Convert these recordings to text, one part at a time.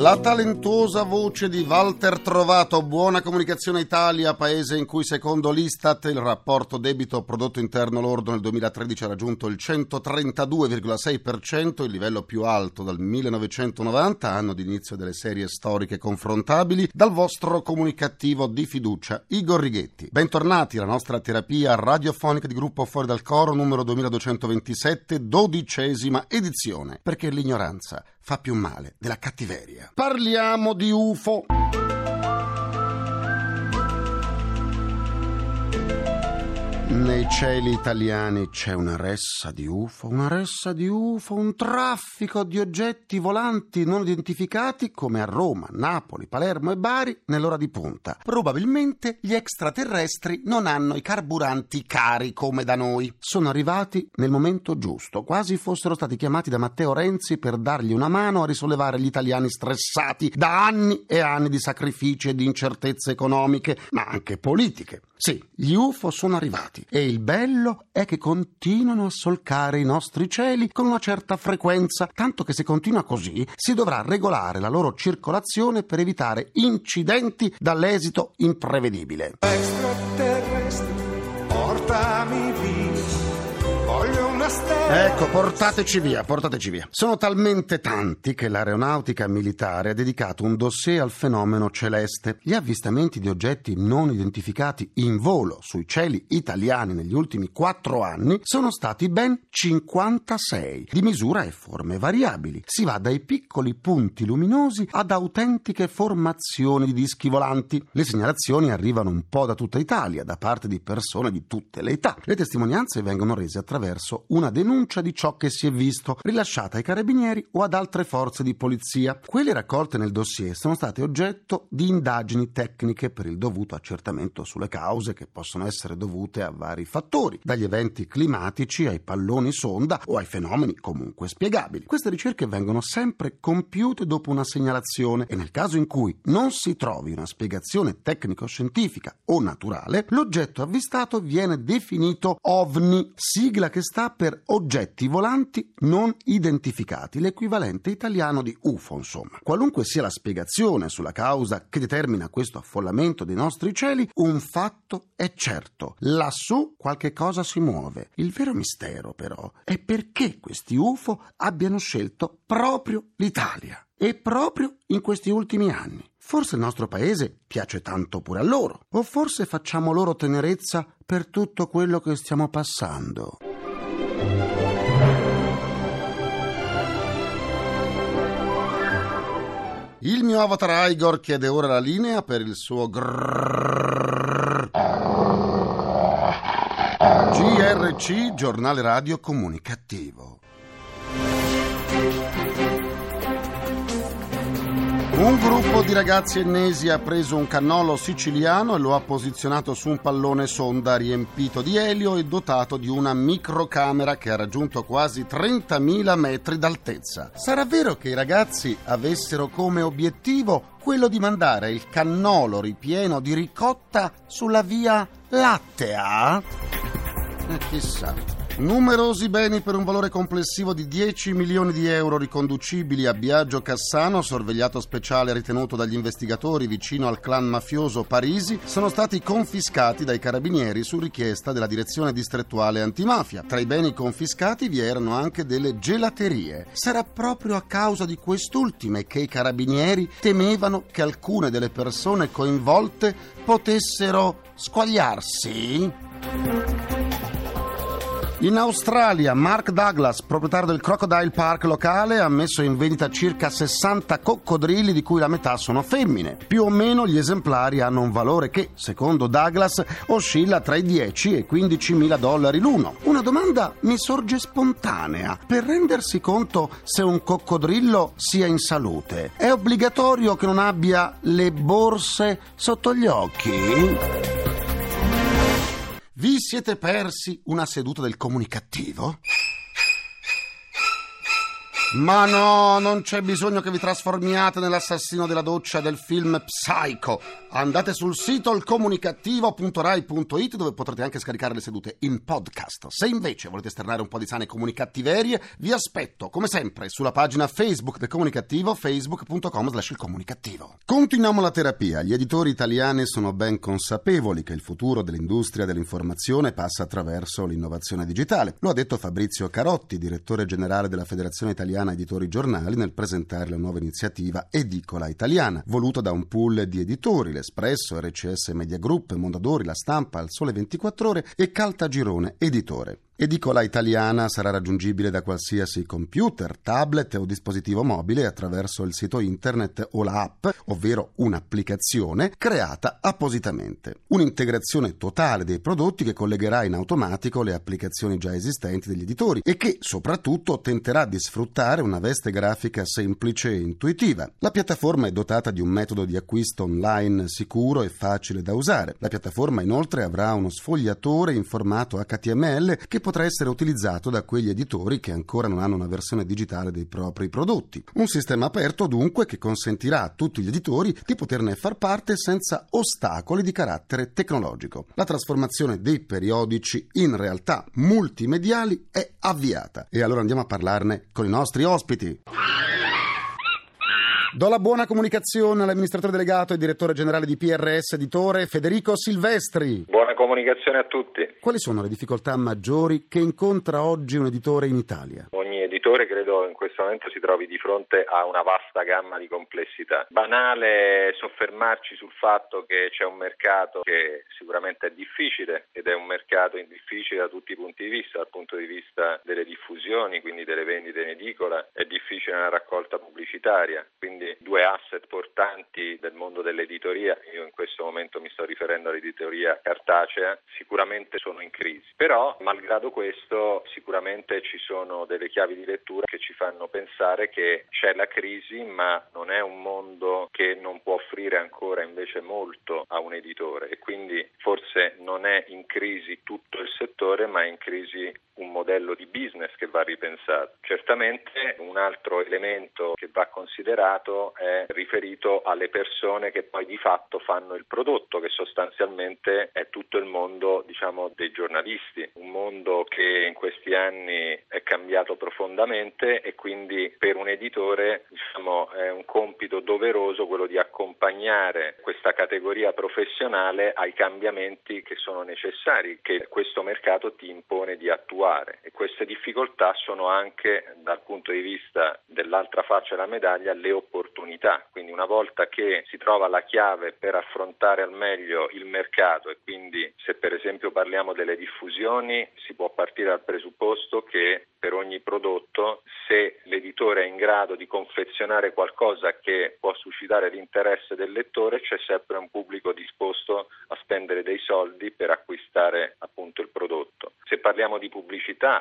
La talentuosa voce di Walter Trovato, Buona Comunicazione Italia, paese in cui secondo l'Istat il rapporto debito prodotto interno lordo nel 2013 ha raggiunto il 132,6%, il livello più alto dal 1990, anno di inizio delle serie storiche confrontabili, dal vostro comunicativo di fiducia, Igor Righetti. Bentornati alla nostra terapia radiofonica di gruppo Fuori dal Coro numero 2227, dodicesima edizione, perché l'ignoranza fa più male della cattiveria. Parliamo di UFO. Nei cieli italiani c'è una ressa di UFO, una ressa di UFO, un traffico di oggetti volanti non identificati come a Roma, Napoli, Palermo e Bari nell'ora di punta. Probabilmente gli extraterrestri non hanno i carburanti cari come da noi. Sono arrivati nel momento giusto, quasi fossero stati chiamati da Matteo Renzi per dargli una mano a risollevare gli italiani stressati da anni e anni di sacrifici e di incertezze economiche, ma anche politiche. Sì, gli UFO sono arrivati e il bello è che continuano a solcare i nostri cieli con una certa frequenza, tanto che se continua così si dovrà regolare la loro circolazione per evitare incidenti dall'esito imprevedibile. Extraterrestri, portami via. Ecco, portateci via, portateci via. Sono talmente tanti che l'aeronautica militare ha dedicato un dossier al fenomeno celeste. Gli avvistamenti di oggetti non identificati in volo sui cieli italiani negli ultimi quattro anni sono stati ben 56, di misura e forme variabili. Si va dai piccoli punti luminosi ad autentiche formazioni di dischi volanti. Le segnalazioni arrivano un po' da tutta Italia, da parte di persone di tutte le età. Le testimonianze vengono rese attraverso una denuncia di ciò che si è visto, rilasciata ai carabinieri o ad altre forze di polizia. Quelle raccolte nel dossier sono state oggetto di indagini tecniche per il dovuto accertamento sulle cause che possono essere dovute a vari fattori, dagli eventi climatici ai palloni sonda o ai fenomeni comunque spiegabili. Queste ricerche vengono sempre compiute dopo una segnalazione e nel caso in cui non si trovi una spiegazione tecnico-scientifica o naturale, l'oggetto avvistato viene definito OVNI, sigla che sta per oggetti volanti non identificati, l'equivalente italiano di UFO, insomma. Qualunque sia la spiegazione sulla causa che determina questo affollamento dei nostri cieli, un fatto è certo. Lassù qualche cosa si muove. Il vero mistero, però, è perché questi UFO abbiano scelto proprio l'Italia. E proprio in questi ultimi anni. Forse il nostro paese piace tanto pure a loro, o forse facciamo loro tenerezza per tutto quello che stiamo passando. Il mio avatar Igor chiede ora la linea per il suo grrrr. GRC, giornale radio comunicativo. Un gruppo di ragazzi ennesi ha preso un cannolo siciliano e lo ha posizionato su un pallone sonda riempito di elio e dotato di una microcamera che ha raggiunto quasi 30.000 metri d'altezza. Sarà vero che i ragazzi avessero come obiettivo quello di mandare il cannolo ripieno di ricotta sulla via Lattea? Eh, chissà. Numerosi beni per un valore complessivo di 10 milioni di euro riconducibili a Biagio Cassano, sorvegliato speciale ritenuto dagli investigatori vicino al clan mafioso Parisi, sono stati confiscati dai carabinieri su richiesta della direzione distrettuale antimafia. Tra i beni confiscati vi erano anche delle gelaterie. Sarà proprio a causa di quest'ultime che i carabinieri temevano che alcune delle persone coinvolte potessero squagliarsi? In Australia, Mark Douglas, proprietario del Crocodile Park locale, ha messo in vendita circa 60 coccodrilli di cui la metà sono femmine. Più o meno gli esemplari hanno un valore che, secondo Douglas, oscilla tra i 10 e i 15 mila dollari l'uno. Una domanda mi sorge spontanea. Per rendersi conto se un coccodrillo sia in salute, è obbligatorio che non abbia le borse sotto gli occhi? Vi siete persi una seduta del comunicativo? Ma no, non c'è bisogno che vi trasformiate nell'assassino della doccia del film Psycho. Andate sul sito ilcomunicativo.rai.it dove potrete anche scaricare le sedute in podcast. Se invece volete esternare un po' di sane comunicattiverie, vi aspetto, come sempre, sulla pagina Facebook del Comunicativo, facebook.com slash comunicativo. Continuiamo la terapia. Gli editori italiani sono ben consapevoli che il futuro dell'industria dell'informazione passa attraverso l'innovazione digitale. Lo ha detto Fabrizio Carotti, direttore generale della Federazione Italiana Editori Giornali, nel presentare la nuova iniziativa Edicola Italiana, voluta da un pool di editori, l'Espresso, RCS Media Group, Mondadori, La Stampa, Il Sole 24 Ore e Caltagirone Editore. Edicola italiana sarà raggiungibile da qualsiasi computer, tablet o dispositivo mobile attraverso il sito internet o la app, ovvero un'applicazione creata appositamente. Un'integrazione totale dei prodotti che collegherà in automatico le applicazioni già esistenti degli editori e che soprattutto tenterà di sfruttare una veste grafica semplice e intuitiva. La piattaforma è dotata di un metodo di acquisto online sicuro e facile da usare. La piattaforma inoltre avrà uno sfogliatore in formato HTML che potrà essere utilizzato da quegli editori che ancora non hanno una versione digitale dei propri prodotti. Un sistema aperto dunque che consentirà a tutti gli editori di poterne far parte senza ostacoli di carattere tecnologico. La trasformazione dei periodici in realtà multimediali è avviata e allora andiamo a parlarne con i nostri ospiti. Do la buona comunicazione all'amministratore delegato e direttore generale di PRS Editore Federico Silvestri. Buona comunicazione a tutti. Quali sono le difficoltà maggiori che incontra oggi un editore in Italia? Ogni editore credo in questo momento si trovi di fronte a una vasta gamma di complessità. Banale soffermarci sul fatto che c'è un mercato che sicuramente è difficile ed è un mercato difficile da tutti i punti di vista, dal punto di vista delle diffusioni, quindi delle vendite in edicola, è difficile nella raccolta pubblicitaria, quindi due asset portanti del mondo dell'editoria, io in questo momento mi sto riferendo all'editoria cartacea, sicuramente sono in crisi. Però, malgrado questo, sicuramente ci sono delle chiavi di lettura che ci fanno pensare che c'è la crisi, ma non è un mondo che non può offrire ancora invece molto a un editore e quindi forse non è in crisi tutto il settore, ma è in crisi un modello di business che va ripensato. Certamente un altro elemento che va considerato è riferito alle persone che poi di fatto fanno il prodotto, che sostanzialmente è tutto il mondo diciamo, dei giornalisti, un mondo che in questi anni è cambiato profondamente e quindi per un editore diciamo, è un compito doveroso quello di accompagnare questa categoria professionale ai cambiamenti che sono necessari, che questo mercato ti impone di attuare e queste difficoltà sono anche dal punto di vista dell'altra faccia della medaglia le opportunità, quindi una volta che si trova la chiave per affrontare al meglio il mercato e quindi se per esempio parliamo delle diffusioni si può partire dal presupposto che per ogni prodotto se l'editore è in grado di confezionare qualcosa che può suscitare l'interesse del lettore c'è sempre un pubblico disposto a spendere dei soldi per acquistare appunto il prodotto. Se parliamo di pubblicità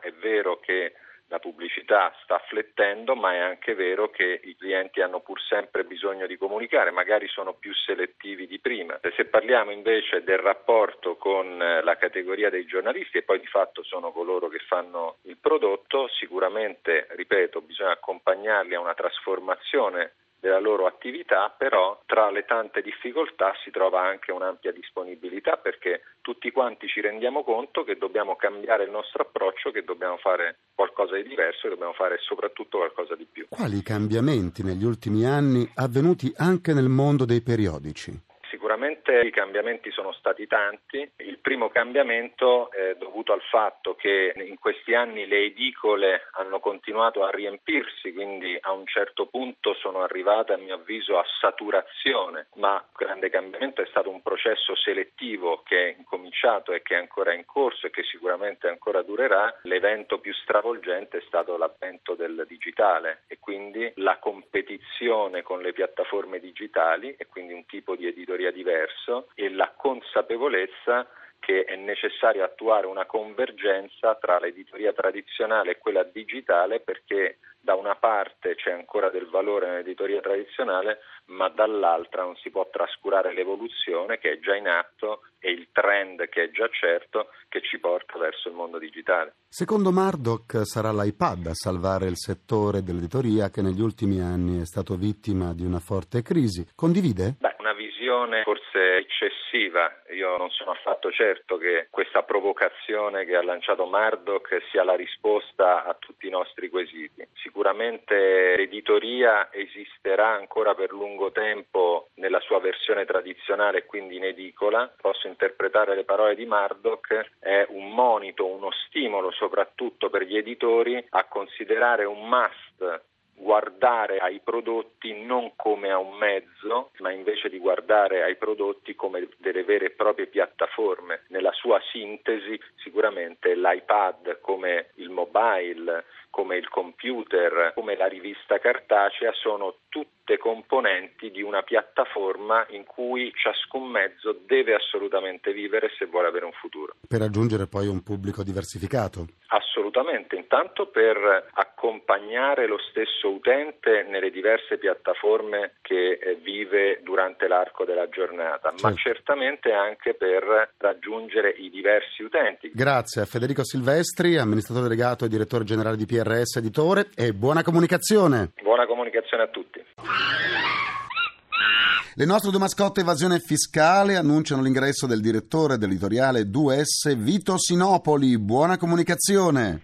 è vero che la pubblicità sta flettendo, ma è anche vero che i clienti hanno pur sempre bisogno di comunicare, magari sono più selettivi di prima. Se parliamo invece del rapporto con la categoria dei giornalisti e poi di fatto sono coloro che fanno il prodotto, sicuramente, ripeto, bisogna accompagnarli a una trasformazione della loro attività, però tra le tante difficoltà si trova anche un'ampia disponibilità perché tutti quanti ci rendiamo conto che dobbiamo cambiare il nostro approccio, che dobbiamo fare qualcosa di diverso e dobbiamo fare soprattutto qualcosa di più. Quali cambiamenti negli ultimi anni avvenuti anche nel mondo dei periodici? Sicuramente i cambiamenti sono stati tanti. Il primo cambiamento è dovuto al fatto che in questi anni le edicole hanno continuato a riempirsi, quindi a un certo punto sono arrivate a mio avviso a saturazione, ma il grande cambiamento è stato un processo selettivo che è incominciato e che è ancora in corso e che sicuramente ancora durerà. L'evento più stravolgente è stato l'avvento del digitale e quindi la competizione con le piattaforme digitali e quindi un tipo di editoria diverso e la consapevolezza che è necessario attuare una convergenza tra l'editoria tradizionale e quella digitale perché da una parte c'è ancora del valore nell'editoria tradizionale, ma dall'altra non si può trascurare l'evoluzione che è già in atto e il trend che è già certo che ci porta verso il mondo digitale. Secondo Murdoch sarà l'iPad a salvare il settore dell'editoria che negli ultimi anni è stato vittima di una forte crisi. Condivide? Una visione forse eccessiva. Io non sono affatto certo che questa provocazione che ha lanciato Murdoch sia la risposta a tutti i nostri quesiti. Sicuramente l'editoria esisterà ancora per lungo tempo nella sua versione tradizionale quindi in edicola. Posso interpretare le parole di Murdoch, è un monito, uno stimolo soprattutto per gli editori a considerare un must guardare ai prodotti non come a un mezzo, ma invece di guardare ai prodotti come delle vere e proprie piattaforme. Nella sua sintesi sicuramente l'iPad come il mobile, come il computer, come la rivista cartacea sono tutte componenti di una piattaforma in cui ciascun mezzo deve assolutamente vivere se vuole avere un futuro. Per raggiungere poi un pubblico diversificato? Assolutamente, intanto per accompagnare lo stesso utente nelle diverse piattaforme che eh, vive durante l'arco della giornata, certo. ma certamente anche per raggiungere i diversi utenti. Grazie a Federico Silvestri, amministratore delegato e direttore generale di PRS Editore e buona comunicazione. Buona comunicazione a tutti. Le nostre due mascotte evasione fiscale annunciano l'ingresso del direttore dell'editoriale 2S Vito Sinopoli. Buona comunicazione.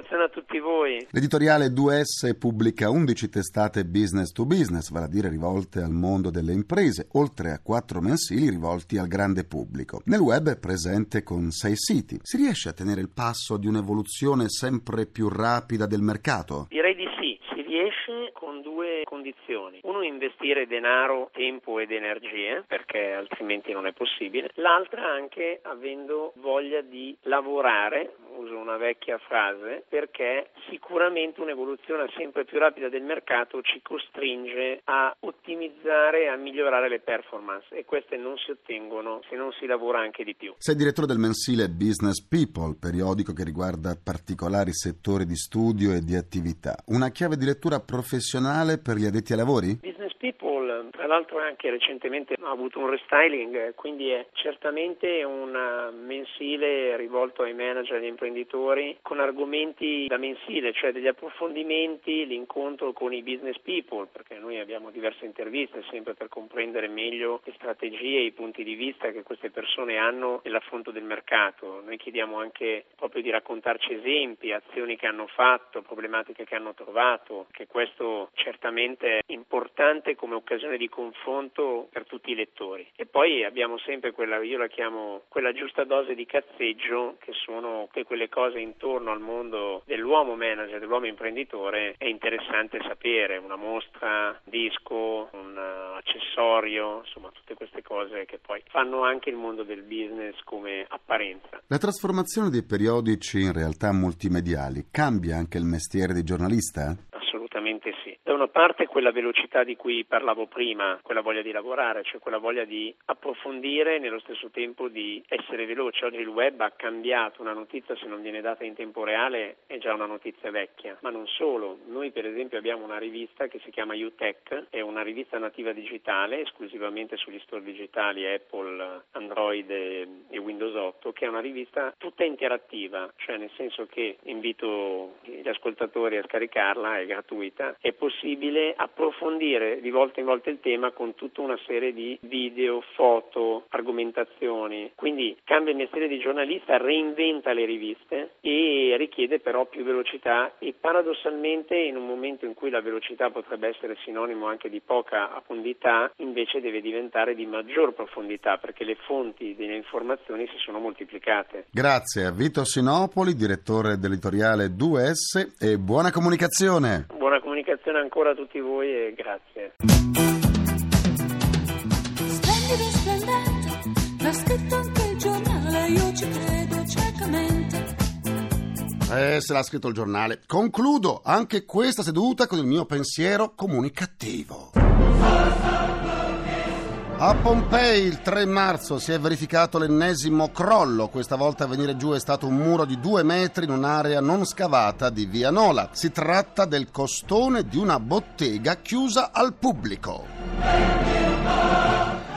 Comunicazione a tutti voi. L'editoriale 2S pubblica 11 testate business to business, vale a dire rivolte al mondo delle imprese, oltre a quattro mensili rivolti al grande pubblico. Nel web è presente con sei siti. Si riesce a tenere il passo di un'evoluzione sempre più rapida del mercato? Direi di sì, si riesce con due condizioni. Uno, investire denaro, tempo ed energie, perché altrimenti non è possibile. L'altra anche avendo voglia di lavorare, uso una vecchia frase, perché sicuramente un'evoluzione sempre più rapida del mercato ci costringe a ottimizzare e a migliorare le performance e queste non si ottengono se non si lavora anche di più. Sei direttore del mensile Business People, periodico che riguarda particolari settori di studio e di attività. Una chiave di lettura professionale per gli addetti ai lavori? Tra l'altro anche recentemente ha avuto un restyling, quindi è certamente un mensile rivolto ai manager e agli imprenditori con argomenti da mensile, cioè degli approfondimenti, l'incontro con i business people, perché noi abbiamo diverse interviste sempre per comprendere meglio le strategie e i punti di vista che queste persone hanno nell'affronto del mercato. Noi chiediamo anche proprio di raccontarci esempi, azioni che hanno fatto, problematiche che hanno trovato, che questo certamente è importante come occasione di confronto per tutti i lettori. E poi abbiamo sempre quella, io la chiamo quella giusta dose di cazzeggio, che sono che quelle cose intorno al mondo dell'uomo manager, dell'uomo imprenditore, è interessante sapere, una mostra, un disco, un uh, accessorio, insomma tutte queste cose che poi fanno anche il mondo del business come apparenza. La trasformazione dei periodici in realtà multimediali cambia anche il mestiere di giornalista? Assolutamente sì. Da una parte quella velocità di cui parlavo prima, quella voglia di lavorare, cioè quella voglia di approfondire e nello stesso tempo di essere veloce. Oggi il web ha cambiato, una notizia se non viene data in tempo reale è già una notizia vecchia, ma non solo. Noi per esempio abbiamo una rivista che si chiama UTech, è una rivista nativa digitale esclusivamente sugli store digitali Apple, Android e, Windows 8, che è una rivista tutta interattiva, cioè nel senso che invito gli ascoltatori a scaricarla, è gratuita, è possibile approfondire di volta in volta il tema con tutta una serie di video, foto, argomentazioni. Quindi cambia il mestiere di giornalista, reinventa le riviste e richiede però più velocità e paradossalmente in un momento in cui la velocità potrebbe essere sinonimo anche di poca profondità, invece deve diventare di maggior profondità perché le fonti delle informazioni si sono moltiplicate. Grazie a Vito Sinopoli, direttore dell'editoriale 2S e buona comunicazione. Buona comunicazione ancora a tutti voi e grazie. Splendido e splendente, l'ha scritto anche il giornale, io ci credo ciecamente. Eh, se l'ha scritto il giornale. Concludo anche questa seduta con il mio pensiero comunicativo. A Pompei il 3 marzo si è verificato l'ennesimo crollo. Questa volta a venire giù è stato un muro di due metri in un'area non scavata di Via Nola. Si tratta del costone di una bottega chiusa al pubblico.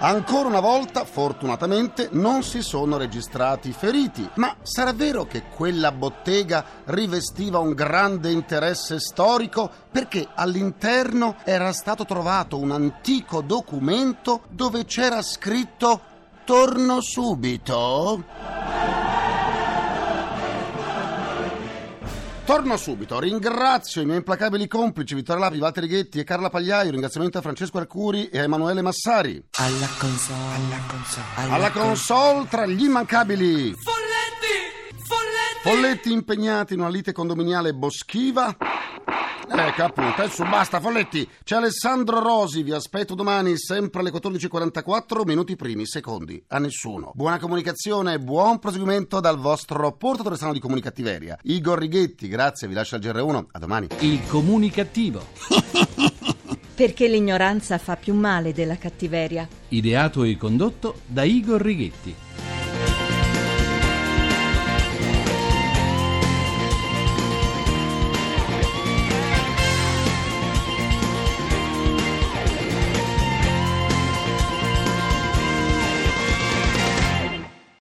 Ancora una volta, fortunatamente, non si sono registrati feriti. Ma sarà vero che quella bottega rivestiva un grande interesse storico perché all'interno era stato trovato un antico documento dove c'era scritto Torno subito? Torno subito, ringrazio i miei implacabili complici Vittorio Lapi, Walter Righetti e Carla Pagliaio, ringraziamento a Francesco Arcuri e a Emanuele Massari. Alla console, alla console, Alla console tra gli immancabili Folletti! Folletti! Folletti impegnati in una lite condominiale boschiva. Ecco appunto, adesso basta Folletti. C'è Alessandro Rosi, vi aspetto domani sempre alle 14.44, minuti primi, secondi, a nessuno. Buona comunicazione e buon proseguimento dal vostro portatore strano di comunicattiveria. Igor Righetti, grazie, vi lascio al GR1, a domani. Il comunicativo. Perché l'ignoranza fa più male della cattiveria. Ideato e condotto da Igor Righetti.